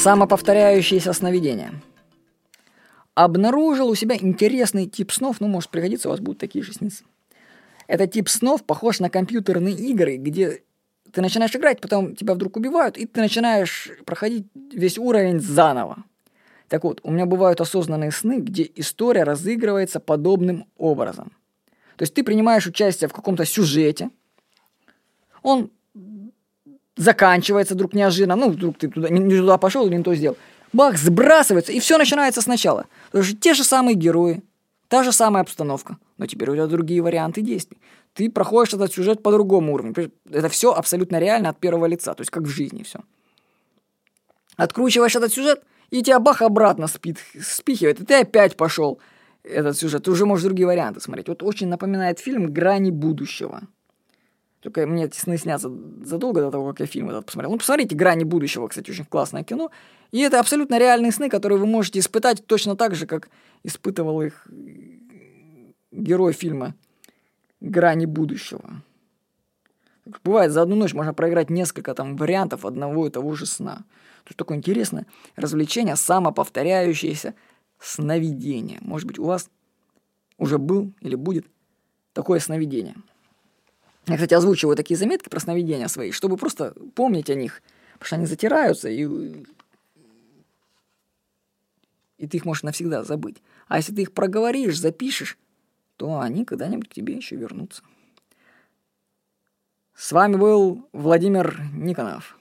Самоповторяющиеся сновидения. Обнаружил у себя интересный тип снов, ну, может пригодиться, у вас будут такие же сниться. Этот тип снов похож на компьютерные игры, где ты начинаешь играть, потом тебя вдруг убивают, и ты начинаешь проходить весь уровень заново. Так вот, у меня бывают осознанные сны, где история разыгрывается подобным образом. То есть ты принимаешь участие в каком-то сюжете, он заканчивается вдруг неожиданно, ну, вдруг ты туда, не, туда пошел или не то сделал. Бах, сбрасывается, и все начинается сначала. То есть те же самые герои, та же самая обстановка, но теперь у тебя другие варианты действий. Ты проходишь этот сюжет по другому уровню. Это все абсолютно реально от первого лица, то есть как в жизни все. Откручиваешь этот сюжет, и тебя бах обратно спит, спихивает, и ты опять пошел этот сюжет. Ты уже можешь другие варианты смотреть. Вот очень напоминает фильм «Грани будущего». Только мне эти сны снятся задолго до того, как я фильм этот посмотрел. Ну, посмотрите «Грани будущего», кстати, очень классное кино. И это абсолютно реальные сны, которые вы можете испытать точно так же, как испытывал их герой фильма «Грани будущего». Бывает, за одну ночь можно проиграть несколько там вариантов одного и того же сна. Есть такое интересное развлечение, самоповторяющееся сновидение. Может быть, у вас уже был или будет такое сновидение – я, кстати, озвучиваю такие заметки про сновидения свои, чтобы просто помнить о них, потому что они затираются, и, и ты их можешь навсегда забыть. А если ты их проговоришь, запишешь, то они когда-нибудь к тебе еще вернутся. С вами был Владимир Никонов.